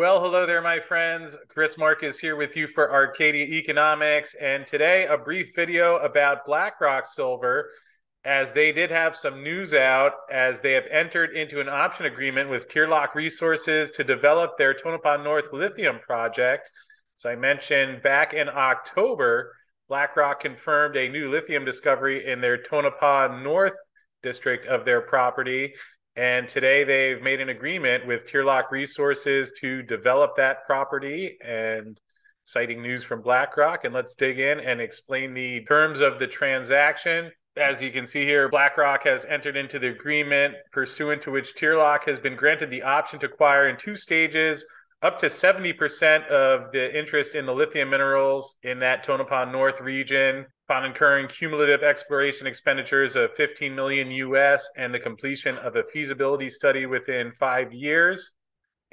Well, hello there, my friends. Chris Marcus here with you for Arcadia Economics. And today, a brief video about BlackRock Silver, as they did have some news out as they have entered into an option agreement with Tearlach Resources to develop their Tonopah North lithium project. As I mentioned back in October, BlackRock confirmed a new lithium discovery in their Tonopah North district of their property. And today they've made an agreement with Tearlach Resources to develop that property and citing news from BlackRock. And let's dig in and explain the terms of the transaction. As you can see here, BlackRock has entered into the agreement pursuant to which Tearlach has been granted the option to acquire in two stages up to 70% of the interest in the lithium minerals in that Tonopah North region upon incurring cumulative exploration expenditures of 15 million US and the completion of a feasibility study within 5 years.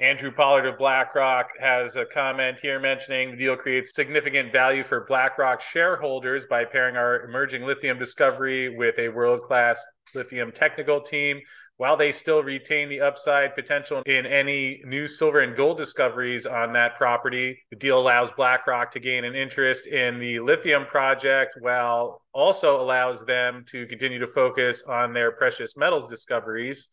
Andrew Pollard of BlackRock has a comment here mentioning the deal creates significant value for BlackRock shareholders by pairing our emerging lithium discovery with a world-class lithium technical team while they still retain the upside potential in any new silver and gold discoveries on that property. The deal allows BlackRock to gain an interest in the lithium project while also allows them to continue to focus on their precious metals discoveries.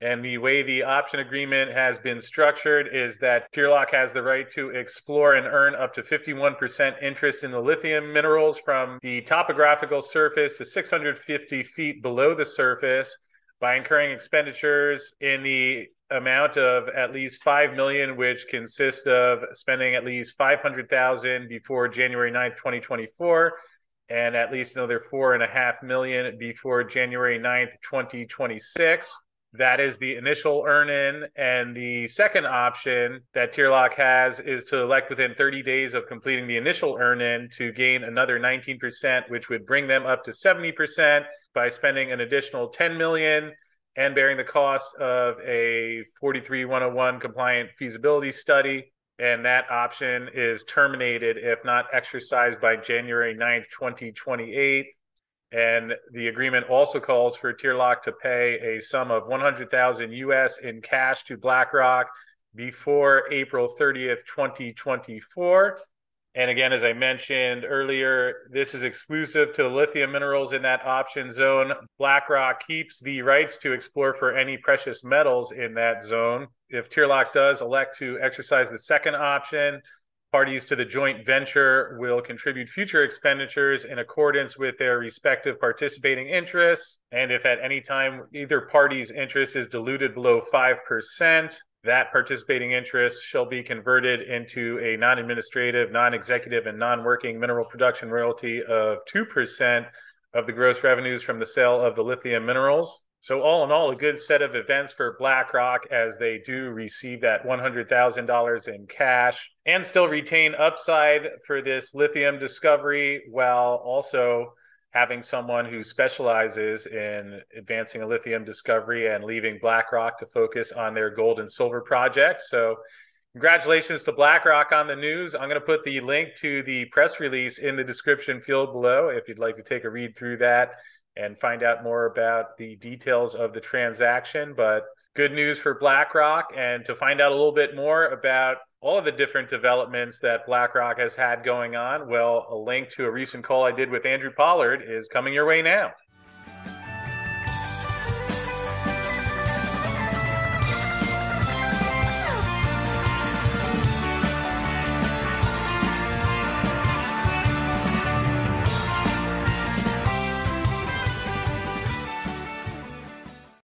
And the way the option agreement has been structured is that Tearlach has the right to explore and earn up to 51% interest in the lithium minerals from the topographical surface to 650 feet below the surface by incurring expenditures in the amount of at least 5 million which consists of spending at least 500,000 before January 9th 2024 and at least another four and a half million before January 9th 2026 that is the initial earn in and the second option that Tearlach has is to elect within 30 days of completing the initial earn in to gain another 19% which would bring them up to 70% by spending an additional 10 million and bearing the cost of a 43101 compliant feasibility study. And that option is terminated if not exercised by January 9th 2028 and the agreement also calls for Tearlach to pay a sum of 100,000 US in cash to BlackRock before April 30th 2024 and again, as I mentioned earlier, this is exclusive to the lithium minerals in that option zone. BlackRock keeps the rights to explore for any precious metals in that zone. If Tearlach does elect to exercise the second option, parties to the joint venture will contribute future expenditures in accordance with their respective participating interests. And if at any time either party's interest is diluted below 5%, that participating interest shall be converted into a non-administrative, non-executive, and non-working mineral production royalty of 2% of the gross revenues from the sale of the lithium minerals. So all in all, a good set of events for BlackRock as they do receive that $100,000 in cash and still retain upside for this lithium discovery while also having someone who specializes in advancing a lithium discovery and leaving BlackRock to focus on their gold and silver projects. So, congratulations to BlackRock on the news. I'm going to put the link to the press release in the description field below if you'd like to take a read through that and find out more about the details of the transaction. But good news for BlackRock. And to find out a little bit more about all of the different developments that BlackRock has had going on, well, a link to a recent call I did with Andrew Pollard is coming your way now.